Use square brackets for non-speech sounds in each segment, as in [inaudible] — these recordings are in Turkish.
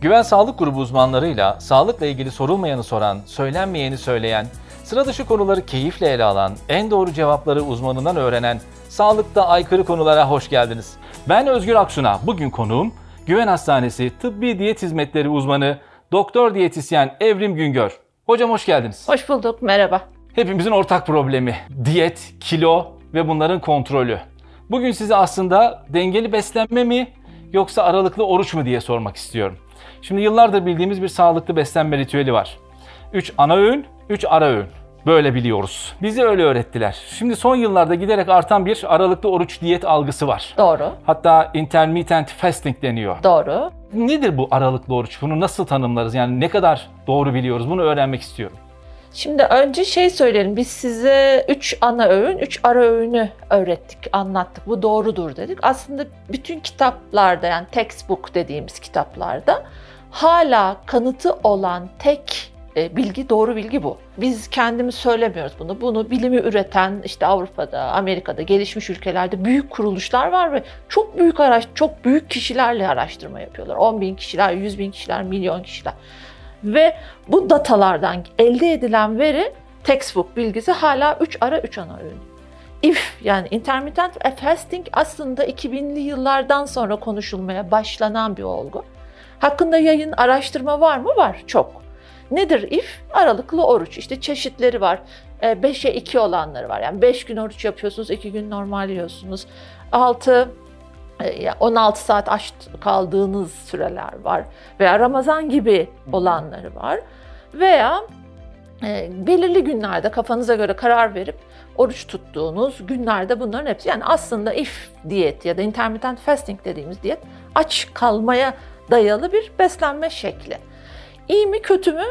Güven Sağlık Grubu uzmanlarıyla sağlıkla ilgili sorulmayanı soran, söylenmeyeni söyleyen, sıra dışı konuları keyifle ele alan, en doğru cevapları uzmanından öğrenen, sağlıkta aykırı konulara hoş geldiniz. Ben Özgür Aksuna. Bugün konuğum Güven Hastanesi Tıbbi Diyet Hizmetleri uzmanı Doktor Diyetisyen Evrim Güngör. Hocam hoş geldiniz. Hoş bulduk, merhaba. Hepimizin ortak problemi diyet, kilo ve bunların kontrolü. Bugün size aslında dengeli beslenme mi yoksa aralıklı oruç mu diye sormak istiyorum. Şimdi yıllardır bildiğimiz bir sağlıklı beslenme ritüeli var. 3 ana öğün, 3 ara öğün. Böyle biliyoruz. Bizi öyle öğrettiler. Şimdi son yıllarda giderek artan bir aralıklı oruç diyet algısı var. Doğru, Hatta intermittent fasting deniyor. doğru. Nedir bu aralıklı oruç? Bunu nasıl tanımlarız? Yani ne kadar doğru biliyoruz? Bunu öğrenmek istiyorum. Şimdi önce şey söyleyelim. Biz size 3 ana öğün, 3 ara öğünü öğrettik, anlattık. Bu doğrudur dedik. Aslında bütün kitaplarda yani textbook dediğimiz kitaplarda hala kanıtı olan tek e, bilgi doğru bilgi bu. Biz kendimiz söylemiyoruz bunu. Bunu bilimi üreten işte Avrupa'da, Amerika'da, gelişmiş ülkelerde büyük kuruluşlar var ve çok büyük araş, çok büyük kişilerle araştırma yapıyorlar. 10 bin kişiler, 100 bin kişiler, milyon kişiler. Ve bu datalardan elde edilen veri textbook bilgisi hala 3 ara 3 ana öğün. IF yani intermittent fasting aslında 2000'li yıllardan sonra konuşulmaya başlanan bir olgu. Hakkında yayın araştırma var mı? Var çok. Nedir if? Aralıklı oruç. İşte çeşitleri var. 5'e 2 olanları var. Yani 5 gün oruç yapıyorsunuz, 2 gün normal yiyorsunuz. 6 16 saat aç kaldığınız süreler var veya Ramazan gibi olanları var veya e, belirli günlerde kafanıza göre karar verip oruç tuttuğunuz günlerde bunların hepsi yani aslında if diyet ya da intermittent fasting dediğimiz diyet aç kalmaya dayalı bir beslenme şekli. İyi mi kötü mü?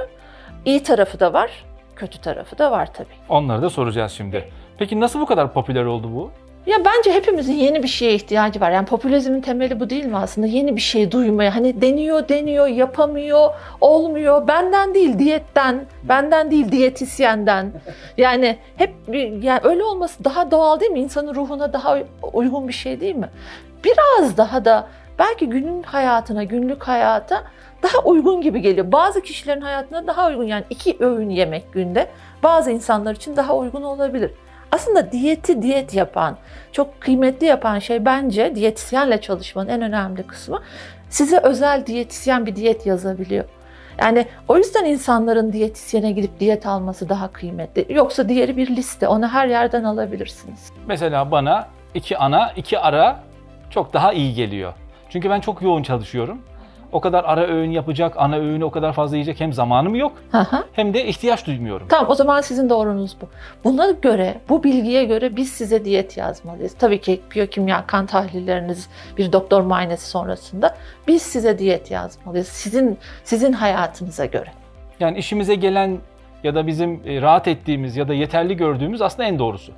İyi tarafı da var, kötü tarafı da var tabii. Onları da soracağız şimdi. Peki nasıl bu kadar popüler oldu bu? Ya bence hepimizin yeni bir şeye ihtiyacı var. Yani popülizmin temeli bu değil mi aslında? Yeni bir şey duymaya. Hani deniyor, deniyor, yapamıyor, olmuyor. Benden değil diyetten, benden değil diyetisyenden. Yani hep yani öyle olması daha doğal değil mi? İnsanın ruhuna daha uygun bir şey değil mi? Biraz daha da belki günün hayatına, günlük hayata daha uygun gibi geliyor. Bazı kişilerin hayatına daha uygun. Yani iki öğün yemek günde bazı insanlar için daha uygun olabilir. Aslında diyeti diyet yapan, çok kıymetli yapan şey bence diyetisyenle çalışmanın en önemli kısmı size özel diyetisyen bir diyet yazabiliyor. Yani o yüzden insanların diyetisyene gidip diyet alması daha kıymetli. Yoksa diğeri bir liste. Onu her yerden alabilirsiniz. Mesela bana iki ana, iki ara çok daha iyi geliyor. Çünkü ben çok yoğun çalışıyorum. O kadar ara öğün yapacak, ana öğünü o kadar fazla yiyecek hem zamanım yok hı. hem de ihtiyaç duymuyorum. Tamam o zaman sizin doğrunuz bu. Buna göre, bu bilgiye göre biz size diyet yazmalıyız. Tabii ki biyokimya kan tahlilleriniz bir doktor muayenesi sonrasında biz size diyet yazmalıyız. Sizin sizin hayatınıza göre. Yani işimize gelen ya da bizim e, rahat ettiğimiz ya da yeterli gördüğümüz aslında en doğrusu.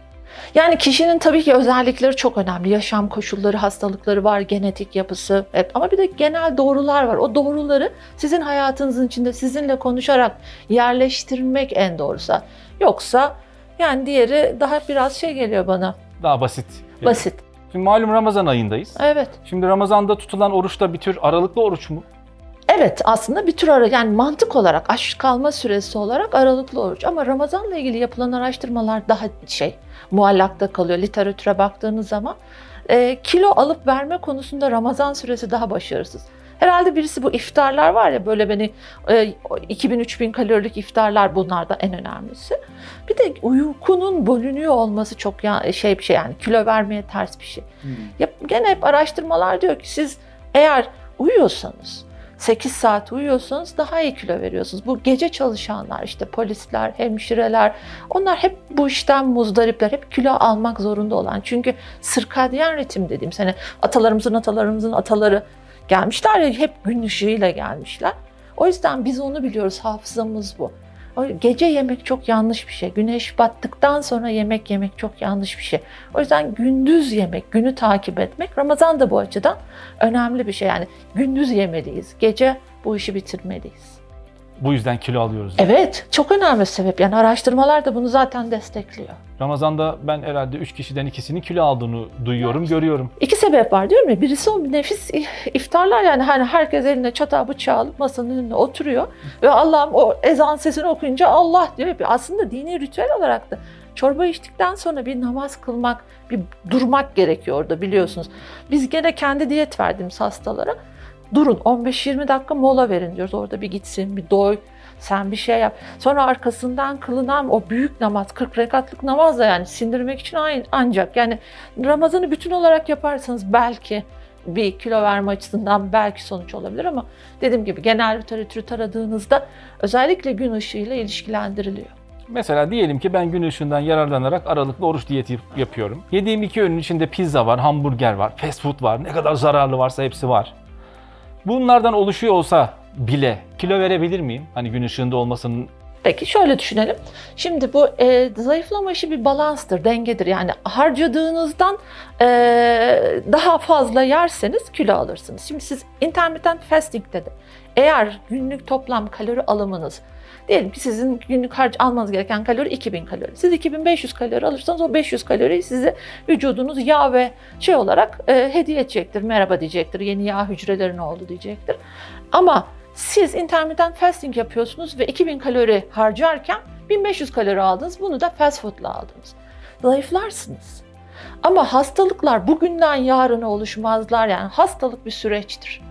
Yani kişinin tabii ki özellikleri çok önemli. Yaşam koşulları, hastalıkları var, genetik yapısı. hep. Ama bir de genel doğrular var. O doğruları sizin hayatınızın içinde sizinle konuşarak yerleştirmek en doğrusu. Yoksa yani diğeri daha biraz şey geliyor bana. Daha basit. Basit. Şimdi malum Ramazan ayındayız. Evet. Şimdi Ramazan'da tutulan oruç da bir tür aralıklı oruç mu? Evet aslında bir tür ara yani mantık olarak aç kalma süresi olarak aralıklı oruç ama Ramazan'la ilgili yapılan araştırmalar daha şey muallakta kalıyor literatüre baktığınız zaman e, kilo alıp verme konusunda Ramazan süresi daha başarısız. Herhalde birisi bu iftarlar var ya böyle beni e, 2000-3000 kalorilik iftarlar bunlardan en önemlisi. Bir de uykunun bölünüyor olması çok ya, şey bir şey yani kilo vermeye ters bir şey. Ya, gene hep araştırmalar diyor ki siz eğer uyuyorsanız 8 saat uyuyorsanız daha iyi kilo veriyorsunuz. Bu gece çalışanlar işte polisler, hemşireler onlar hep bu işten muzdaripler. Hep kilo almak zorunda olan. Çünkü sirkadyen ritim dediğim hani atalarımızın atalarımızın ataları gelmişler ya hep gün ışığıyla gelmişler. O yüzden biz onu biliyoruz. Hafızamız bu. O Gece yemek çok yanlış bir şey. Güneş battıktan sonra yemek yemek çok yanlış bir şey. O yüzden gündüz yemek, günü takip etmek Ramazan da bu açıdan önemli bir şey. Yani gündüz yemeliyiz. Gece bu işi bitirmeliyiz. Bu yüzden kilo alıyoruz. Evet, çok önemli sebep. Yani araştırmalar da bunu zaten destekliyor. Ramazan'da ben herhalde 3 kişiden ikisinin kilo aldığını duyuyorum, görüyorum. İki sebep var diyorum ya. Birisi o nefis iftarlar yani hani herkes eline çatağı bıçağı alıp masanın önüne oturuyor ve Allah'ım o ezan sesini okuyunca Allah diyor. Aslında dini ritüel olarak da çorba içtikten sonra bir namaz kılmak, bir durmak gerekiyor orada biliyorsunuz. Biz gene kendi diyet verdiğimiz hastalara durun 15-20 dakika mola verin diyoruz. Orada bir gitsin, bir doy, sen bir şey yap. Sonra arkasından kılınan o büyük namaz, 40 rekatlık namaz da yani sindirmek için ancak yani Ramazan'ı bütün olarak yaparsanız belki bir kilo verme açısından belki sonuç olabilir ama dediğim gibi genel literatürü taradığınızda özellikle gün ışığıyla ilişkilendiriliyor. Mesela diyelim ki ben gün ışığından yararlanarak aralıklı oruç diyeti yapıyorum. Yediğim iki öğünün içinde pizza var, hamburger var, fast food var, ne kadar zararlı varsa hepsi var. Bunlardan oluşuyor olsa bile kilo verebilir miyim? Hani gün ışığında olmasının Peki şöyle düşünelim. Şimdi bu e, zayıflama işi bir balanstır, dengedir. Yani harcadığınızdan e, daha fazla yerseniz kilo alırsınız. Şimdi siz intermittent fasting'de de eğer günlük toplam kalori alımınız Diyelim ki sizin günlük harc almanız gereken kalori 2000 kalori. Siz 2500 kalori alırsanız o 500 kaloriyi size vücudunuz yağ ve şey olarak e, hediye edecektir. Merhaba diyecektir. Yeni yağ hücreleri ne oldu diyecektir. Ama siz intermittent fasting yapıyorsunuz ve 2000 kalori harcarken 1500 kalori aldınız. Bunu da fast food'la aldınız. Zayıflarsınız. Ama hastalıklar bugünden yarına oluşmazlar. Yani hastalık bir süreçtir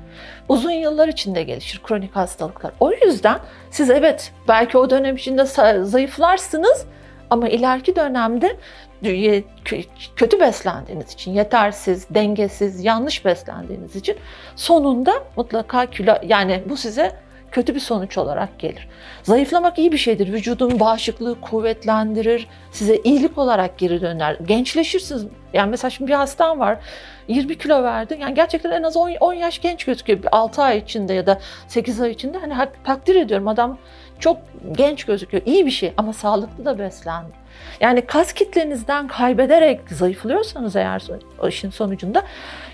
uzun yıllar içinde gelişir kronik hastalıklar. O yüzden siz evet belki o dönem içinde zayıflarsınız ama ileriki dönemde kötü beslendiğiniz için, yetersiz, dengesiz, yanlış beslendiğiniz için sonunda mutlaka kilo yani bu size kötü bir sonuç olarak gelir. Zayıflamak iyi bir şeydir. Vücudun bağışıklığı kuvvetlendirir. Size iyilik olarak geri döner. Gençleşirsiniz. Yani mesela şimdi bir hastam var. 20 kilo verdi. Yani gerçekten en az 10, 10 yaş genç gözüküyor. 6 ay içinde ya da 8 ay içinde. Hani takdir ediyorum adam çok genç gözüküyor. İyi bir şey ama sağlıklı da beslendi. Yani kas kitlenizden kaybederek zayıflıyorsanız eğer işin sonucunda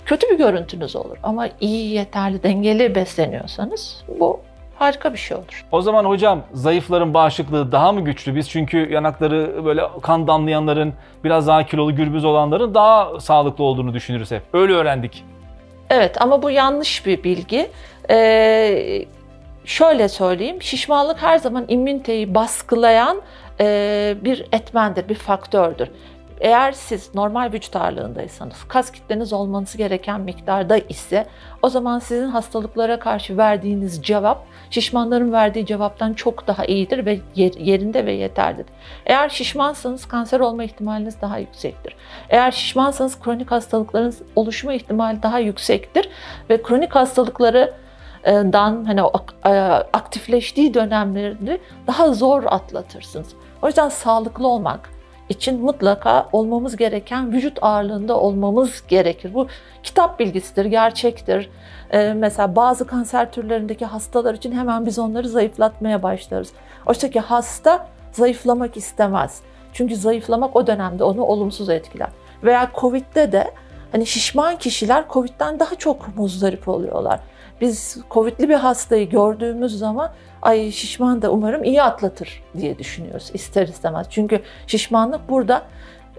kötü bir görüntünüz olur. Ama iyi, yeterli, dengeli besleniyorsanız bu harika bir şey olur. O zaman hocam zayıfların bağışıklığı daha mı güçlü? Biz çünkü yanakları böyle kan damlayanların, biraz daha kilolu gürbüz olanların daha sağlıklı olduğunu düşünürüz hep. Öyle öğrendik. Evet ama bu yanlış bir bilgi. Ee, şöyle söyleyeyim, şişmanlık her zaman immüniteyi baskılayan e, bir etmendir, bir faktördür. Eğer siz normal vücut ağırlığındaysanız, kas kitleniz olmanız gereken miktarda ise o zaman sizin hastalıklara karşı verdiğiniz cevap şişmanların verdiği cevaptan çok daha iyidir ve yerinde ve yeterlidir. Eğer şişmansanız kanser olma ihtimaliniz daha yüksektir. Eğer şişmansanız kronik hastalıkların oluşma ihtimali daha yüksektir ve kronik hastalıkları dan hani e, aktifleştiği dönemleri daha zor atlatırsınız. O yüzden sağlıklı olmak, için mutlaka olmamız gereken vücut ağırlığında olmamız gerekir. Bu kitap bilgisidir, gerçektir. Ee, mesela bazı kanser türlerindeki hastalar için hemen biz onları zayıflatmaya başlarız. Oysa ki hasta zayıflamak istemez. Çünkü zayıflamak o dönemde onu olumsuz etkiler. Veya Covid'de de hani şişman kişiler Covid'den daha çok muzdarip oluyorlar. Biz Covid'li bir hastayı gördüğümüz zaman ay şişman da umarım iyi atlatır diye düşünüyoruz ister istemez. Çünkü şişmanlık burada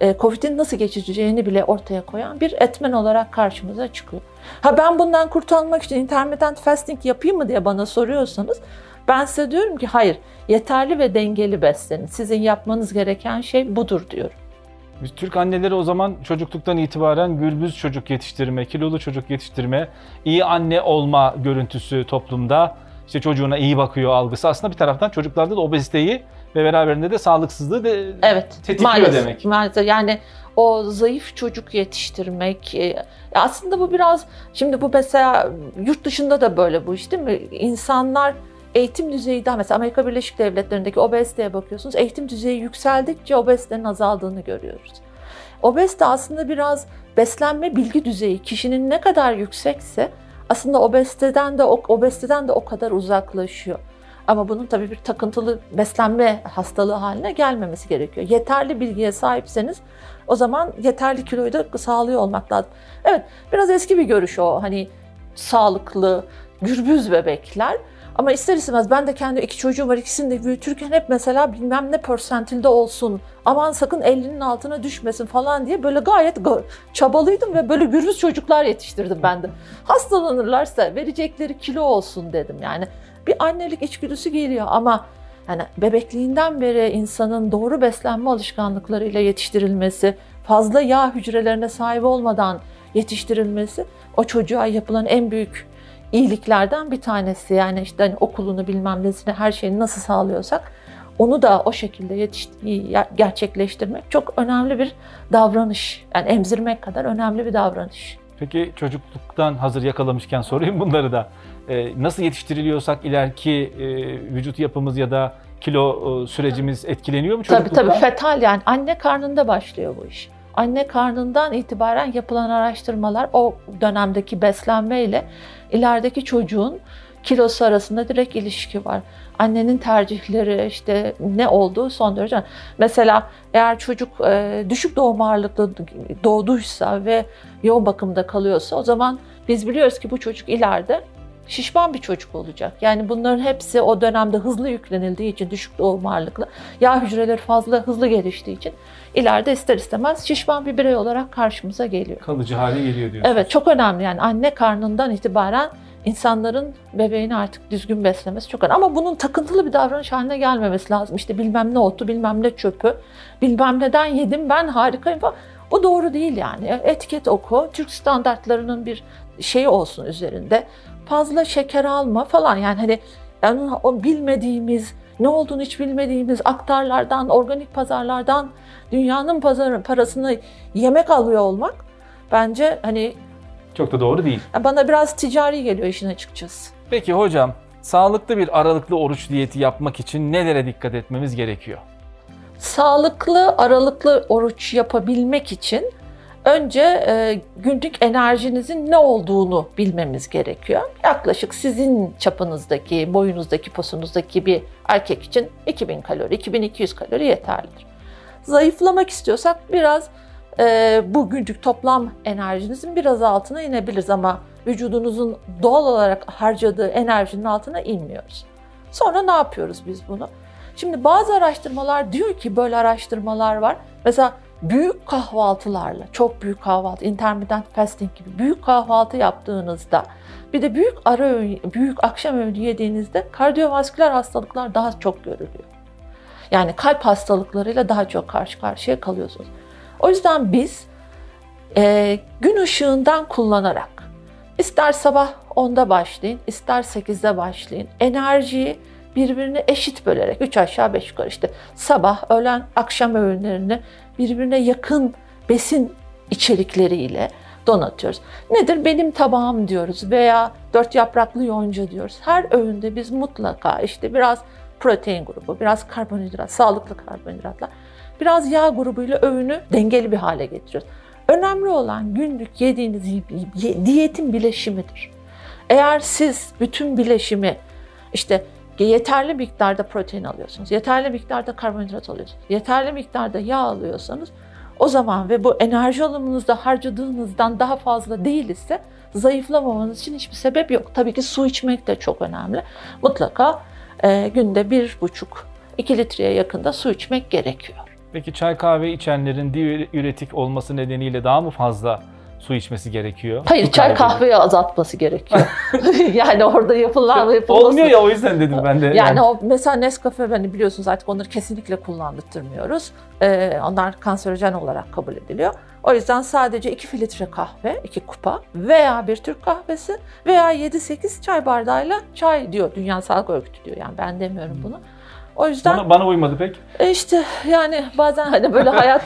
e, Covid'in nasıl geçeceğini bile ortaya koyan bir etmen olarak karşımıza çıkıyor. Ha ben bundan kurtulmak için intermittent fasting yapayım mı diye bana soruyorsanız ben size diyorum ki hayır yeterli ve dengeli beslenin. Sizin yapmanız gereken şey budur diyorum. Biz Türk anneleri o zaman çocukluktan itibaren gürbüz çocuk yetiştirme, kilolu çocuk yetiştirme, iyi anne olma görüntüsü toplumda işte çocuğuna iyi bakıyor algısı aslında bir taraftan çocuklarda da obeziteyi ve beraberinde de sağlıksızlığı de evet, tetikliyor maalesef, demek. Maalesef yani o zayıf çocuk yetiştirmek e, aslında bu biraz şimdi bu mesela yurt dışında da böyle bu iş değil mi? İnsanlar eğitim düzeyi daha mesela Amerika Birleşik Devletleri'ndeki obeziteye bakıyorsunuz. Eğitim düzeyi yükseldikçe obezitenin azaldığını görüyoruz. Obezite aslında biraz beslenme bilgi düzeyi kişinin ne kadar yüksekse aslında obeziteden de obeziteden de o kadar uzaklaşıyor. Ama bunun tabii bir takıntılı beslenme hastalığı haline gelmemesi gerekiyor. Yeterli bilgiye sahipseniz o zaman yeterli kiloyu da sağlıyor olmak lazım. Evet biraz eski bir görüş o hani sağlıklı, gürbüz bebekler. Ama ister istemez ben de kendi iki çocuğum var ikisini de büyütürken hep mesela bilmem ne persentilde olsun. Aman sakın 50'nin altına düşmesin falan diye böyle gayet ga- çabalıydım ve böyle gürbüz çocuklar yetiştirdim ben de. Hastalanırlarsa verecekleri kilo olsun dedim yani. Bir annelik içgüdüsü geliyor ama yani bebekliğinden beri insanın doğru beslenme alışkanlıklarıyla yetiştirilmesi, fazla yağ hücrelerine sahip olmadan yetiştirilmesi o çocuğa yapılan en büyük iyiliklerden bir tanesi. Yani işte hani okulunu bilmem nesini her şeyini nasıl sağlıyorsak onu da o şekilde yetiş gerçekleştirmek çok önemli bir davranış. Yani emzirmek kadar önemli bir davranış. Peki çocukluktan hazır yakalamışken sorayım bunları da. Ee, nasıl yetiştiriliyorsak ileriki e, vücut yapımız ya da kilo e, sürecimiz etkileniyor mu Tabii çocukluktan? tabii fetal yani anne karnında başlıyor bu iş. Anne karnından itibaren yapılan araştırmalar o dönemdeki beslenmeyle ilerideki çocuğun kilosu arasında direkt ilişki var. Annenin tercihleri işte ne olduğu son derece. Mesela eğer çocuk e, düşük doğum ağırlıklı doğduysa ve yoğun bakımda kalıyorsa o zaman biz biliyoruz ki bu çocuk ileride şişman bir çocuk olacak. Yani bunların hepsi o dönemde hızlı yüklenildiği için düşük doğum ağırlıklı yağ hücreleri fazla hızlı geliştiği için ileride ister istemez şişman bir birey olarak karşımıza geliyor. Kalıcı hale geliyor diyorsun. Evet çok önemli yani anne karnından itibaren insanların bebeğini artık düzgün beslemesi çok önemli. Ama bunun takıntılı bir davranış haline gelmemesi lazım. İşte bilmem ne otu, bilmem ne çöpü, bilmem neden yedim ben harikayım falan. O doğru değil yani. Etiket oku, Türk standartlarının bir şeyi olsun üzerinde. Fazla şeker alma falan yani hani yani o bilmediğimiz, ne olduğunu hiç bilmediğimiz aktarlardan, organik pazarlardan dünyanın pazarı parasını yemek alıyor olmak bence hani Çok da doğru değil. bana biraz ticari geliyor işin açıkçası. Peki hocam, sağlıklı bir aralıklı oruç diyeti yapmak için nelere dikkat etmemiz gerekiyor? Sağlıklı aralıklı oruç yapabilmek için önce e, günlük enerjinizin ne olduğunu bilmemiz gerekiyor. Yaklaşık sizin çapınızdaki, boyunuzdaki, posunuzdaki bir erkek için 2000 kalori, 2200 kalori yeterlidir. Zayıflamak istiyorsak biraz e, bu günlük toplam enerjinizin biraz altına inebiliriz ama vücudunuzun doğal olarak harcadığı enerjinin altına inmiyoruz. Sonra ne yapıyoruz biz bunu? Şimdi bazı araştırmalar diyor ki böyle araştırmalar var. Mesela büyük kahvaltılarla, çok büyük kahvaltı, intermittent fasting gibi büyük kahvaltı yaptığınızda bir de büyük ara öğün, büyük akşam öğünü yediğinizde kardiyovasküler hastalıklar daha çok görülüyor. Yani kalp hastalıklarıyla daha çok karşı karşıya kalıyorsunuz. O yüzden biz e, gün ışığından kullanarak ister sabah 10'da başlayın, ister 8'de başlayın. Enerjiyi birbirine eşit bölerek 3 aşağı 5 yukarı işte sabah, öğlen, akşam öğünlerini birbirine yakın besin içerikleriyle donatıyoruz. Nedir? Benim tabağım diyoruz veya dört yapraklı yonca diyoruz. Her öğünde biz mutlaka işte biraz protein grubu, biraz karbonhidrat, sağlıklı karbonhidratlar, biraz yağ grubuyla öğünü dengeli bir hale getiriyoruz. Önemli olan günlük yediğiniz diyetin bileşimidir. Eğer siz bütün bileşimi işte yeterli miktarda protein alıyorsunuz, yeterli miktarda karbonhidrat alıyorsunuz, yeterli miktarda yağ alıyorsanız o zaman ve bu enerji alımınızda harcadığınızdan daha fazla değil ise zayıflamamanız için hiçbir sebep yok. Tabii ki su içmek de çok önemli. Mutlaka e, günde bir buçuk, iki litreye yakında su içmek gerekiyor. Peki çay kahve içenlerin diüretik olması nedeniyle daha mı fazla su içmesi gerekiyor? Hayır, su çay kahveyi azaltması gerekiyor. [laughs] [laughs] yani orada yapılan yapılması... Olmuyor ya o yüzden dedim ben de. Yani, yani. o mesela Nescafe hani biliyorsunuz artık onları kesinlikle kullandırtmıyoruz. Ee, onlar kanserojen olarak kabul ediliyor. O yüzden sadece 2 filtre kahve, 2 kupa veya bir Türk kahvesi veya 7-8 çay bardağıyla çay diyor Dünya Sağlık Örgütü diyor. Yani ben demiyorum bunu. O yüzden bana, bana uymadı pek. E işte yani bazen hani böyle [laughs] hayat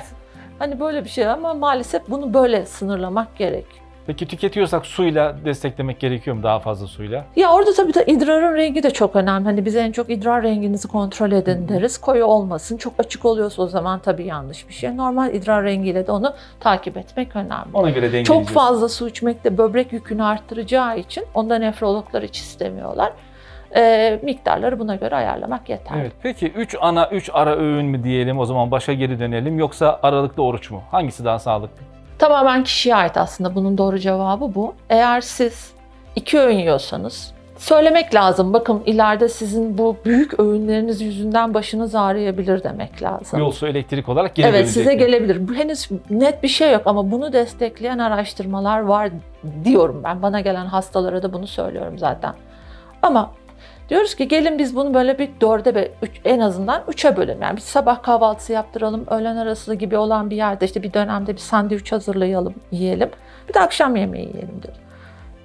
hani böyle bir şey ama maalesef bunu böyle sınırlamak gerek. Peki tüketiyorsak suyla desteklemek gerekiyor mu daha fazla suyla? Ya orada tabii de idrarın rengi de çok önemli. Hani biz en çok idrar renginizi kontrol edin deriz. Koyu olmasın. Çok açık oluyorsa o zaman tabii yanlış bir şey. Normal idrar rengiyle de onu takip etmek önemli. Ona göre dengeleyeceğiz. Çok fazla su içmek de böbrek yükünü arttıracağı için onda nefrologlar hiç istemiyorlar e, miktarları buna göre ayarlamak yeterli. Evet. Peki 3 ana 3 ara öğün mü diyelim o zaman başa geri dönelim yoksa aralıklı oruç mu? Hangisi daha sağlıklı? Tamamen kişiye ait aslında bunun doğru cevabı bu. Eğer siz iki öğün yiyorsanız söylemek lazım. Bakın ileride sizin bu büyük öğünleriniz yüzünden başınız ağrıyabilir demek lazım. Yol su elektrik olarak geri Evet size mi? gelebilir. Bu henüz net bir şey yok ama bunu destekleyen araştırmalar var diyorum ben. Bana gelen hastalara da bunu söylüyorum zaten. Ama diyoruz ki gelin biz bunu böyle bir dörde ve üç, en azından üçe bölelim. Yani bir sabah kahvaltısı yaptıralım, öğlen arası gibi olan bir yerde işte bir dönemde bir sandviç hazırlayalım, yiyelim. Bir de akşam yemeği yiyelim diyoruz.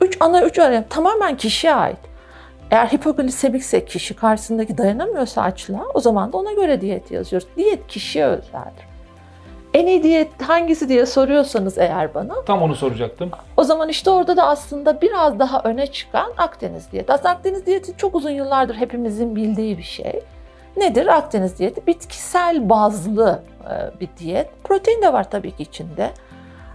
Üç ana üç öğün tamamen kişiye ait. Eğer hipoglisemikse kişi karşısındaki dayanamıyorsa açlığa o zaman da ona göre diyet yazıyoruz. Diyet kişiye özeldir. En iyi diyet hangisi diye soruyorsanız eğer bana Tam onu soracaktım. o zaman işte orada da aslında biraz daha öne çıkan Akdeniz diyeti. Aslında Akdeniz diyeti çok uzun yıllardır hepimizin bildiği bir şey. Nedir Akdeniz diyeti? Bitkisel bazlı e, bir diyet. Protein de var tabii ki içinde.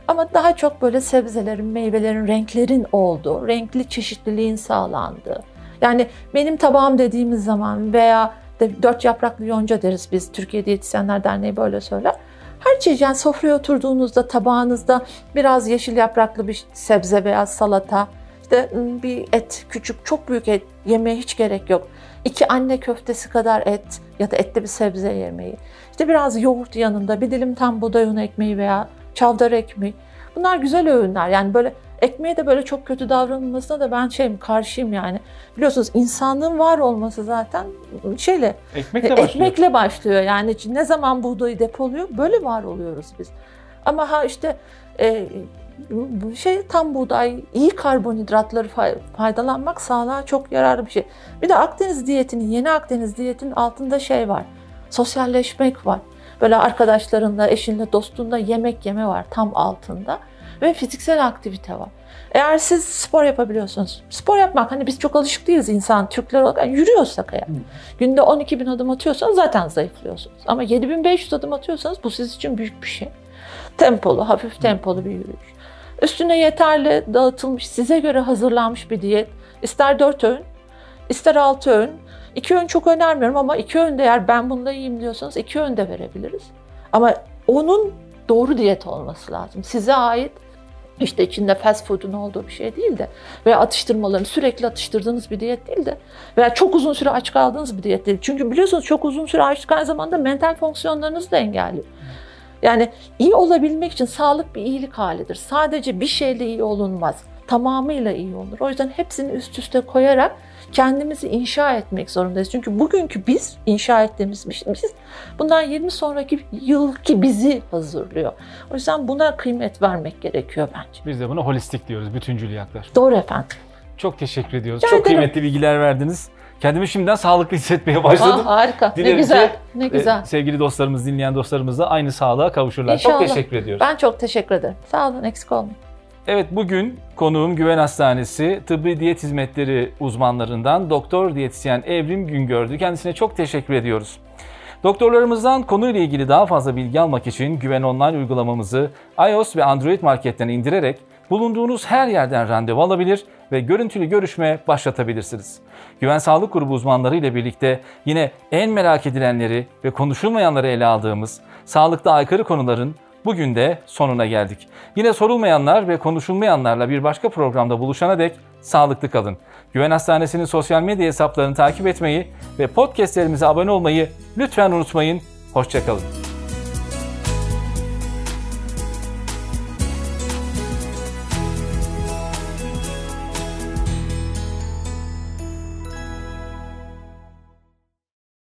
Ama daha çok böyle sebzelerin, meyvelerin, renklerin olduğu, renkli çeşitliliğin sağlandığı. Yani benim tabağım dediğimiz zaman veya de dört yapraklı yonca deriz biz. Türkiye Diyetisyenler Derneği böyle söyler. Her çeşit yani sofraya oturduğunuzda tabağınızda biraz yeşil yapraklı bir sebze veya salata, işte ım, bir et, küçük çok büyük et yemeye hiç gerek yok. İki anne köftesi kadar et ya da etli bir sebze yemeği. İşte biraz yoğurt yanında bir dilim tam buğday unu ekmeği veya çavdar ekmeği. Bunlar güzel öğünler. Yani böyle ekmeğe de böyle çok kötü davranılmasına da ben şeyim karşıyım yani. Biliyorsunuz insanlığın var olması zaten şeyle Ekmek de başlıyor. Ekmekle başlıyor. Yani ne zaman buğdayı depoluyor böyle var oluyoruz biz. Ama ha işte e, şey tam buğday, iyi karbonhidratları fay- faydalanmak sağlığa çok yararlı bir şey. Bir de Akdeniz diyetinin, yeni Akdeniz diyetinin altında şey var. Sosyalleşmek var. Böyle arkadaşlarınla, eşinle, dostunla yemek yeme var tam altında. Ve fiziksel aktivite var. Eğer siz spor yapabiliyorsunuz, spor yapmak hani biz çok alışık değiliz insan, Türkler olarak yani yürüyorsak eğer. Günde 12 bin adım atıyorsanız zaten zayıflıyorsunuz. Ama 7500 adım atıyorsanız bu sizin için büyük bir şey. Tempolu, hafif tempolu bir yürüyüş. Üstüne yeterli dağıtılmış, size göre hazırlanmış bir diyet. İster 4 öğün, ister 6 öğün. 2 öğün çok önermiyorum ama 2 öğün de eğer ben bunda iyiyim diyorsanız 2 öğün de verebiliriz. Ama onun doğru diyet olması lazım. Size ait işte içinde fast food'un olduğu bir şey değil de veya atıştırmaların sürekli atıştırdığınız bir diyet değil de veya çok uzun süre aç kaldığınız bir diyet değil. Çünkü biliyorsunuz çok uzun süre açlık aynı zamanda mental fonksiyonlarınızı da engelliyor. Yani iyi olabilmek için sağlık bir iyilik halidir. Sadece bir şeyle iyi olunmaz. Tamamıyla iyi olur. O yüzden hepsini üst üste koyarak kendimizi inşa etmek zorundayız. Çünkü bugünkü biz inşa ettiğimiz şey, biz bundan 20 sonraki yılki bizi hazırlıyor. O yüzden buna kıymet vermek gerekiyor bence. Biz de buna holistik diyoruz. Bütüncül yaklaş. Doğru efendim. Çok teşekkür ediyoruz. Rica Çok ederim. kıymetli bilgiler verdiniz. Kendimi şimdiden sağlıklı hissetmeye başladım. Aa, harika. Ne Dilerim güzel. ki, Ne güzel. sevgili dostlarımız, dinleyen dostlarımız da aynı sağlığa kavuşurlar. Çok İnşallah. teşekkür ediyoruz. Ben çok teşekkür ederim. Sağ olun. Eksik olmayın. Evet bugün konuğum Güven Hastanesi Tıbbi Diyet Hizmetleri uzmanlarından Doktor Diyetisyen Evrim Güngördü. Kendisine çok teşekkür ediyoruz. Doktorlarımızdan konuyla ilgili daha fazla bilgi almak için Güven Online uygulamamızı iOS ve Android marketten indirerek bulunduğunuz her yerden randevu alabilir ve görüntülü görüşme başlatabilirsiniz. Güven Sağlık Grubu uzmanları ile birlikte yine en merak edilenleri ve konuşulmayanları ele aldığımız sağlıkta aykırı konuların Bugün de sonuna geldik. Yine sorulmayanlar ve konuşulmayanlarla bir başka programda buluşana dek sağlıklı kalın. Güven Hastanesi'nin sosyal medya hesaplarını takip etmeyi ve podcastlerimize abone olmayı lütfen unutmayın. Hoşçakalın.